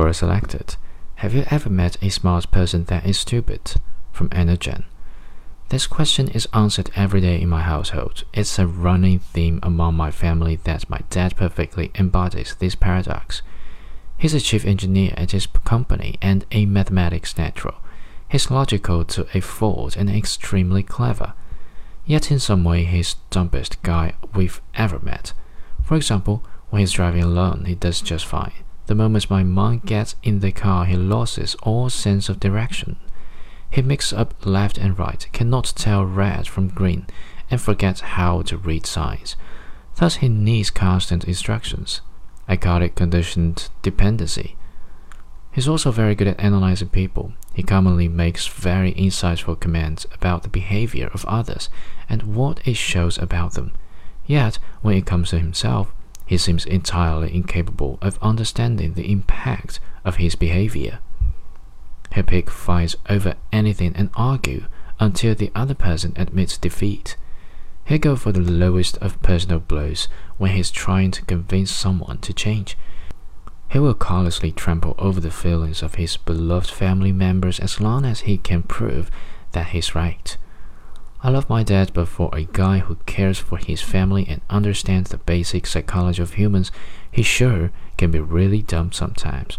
Quora selected. Have you ever met a smart person that is stupid? From Jen. This question is answered every day in my household. It's a running theme among my family that my dad perfectly embodies this paradox. He's a chief engineer at his company and a mathematics natural. He's logical to a fault and extremely clever. Yet in some way he's the dumbest guy we've ever met. For example, when he's driving alone, he does just fine. The moment my mom gets in the car, he loses all sense of direction. He mixes up left and right, cannot tell red from green, and forgets how to read signs. Thus, he needs constant instructions. I call it conditioned dependency. He's also very good at analyzing people. He commonly makes very insightful comments about the behavior of others and what it shows about them. Yet, when it comes to himself, he seems entirely incapable of understanding the impact of his behavior. Pick fights over anything and argue until the other person admits defeat. He'll go for the lowest of personal blows when he's trying to convince someone to change. He will callously trample over the feelings of his beloved family members as long as he can prove that he's right. I love my dad, but for a guy who cares for his family and understands the basic psychology of humans, he sure can be really dumb sometimes.